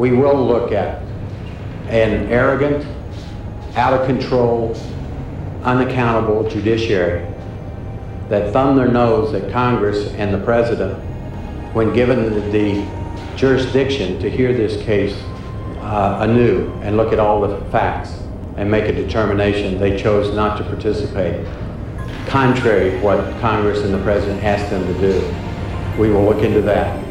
we will look at an arrogant, out of control, unaccountable judiciary that thumb their nose at Congress and the president when given the, jurisdiction to hear this case uh, anew and look at all the facts and make a determination. They chose not to participate, contrary to what Congress and the president asked them to do. We will look into that.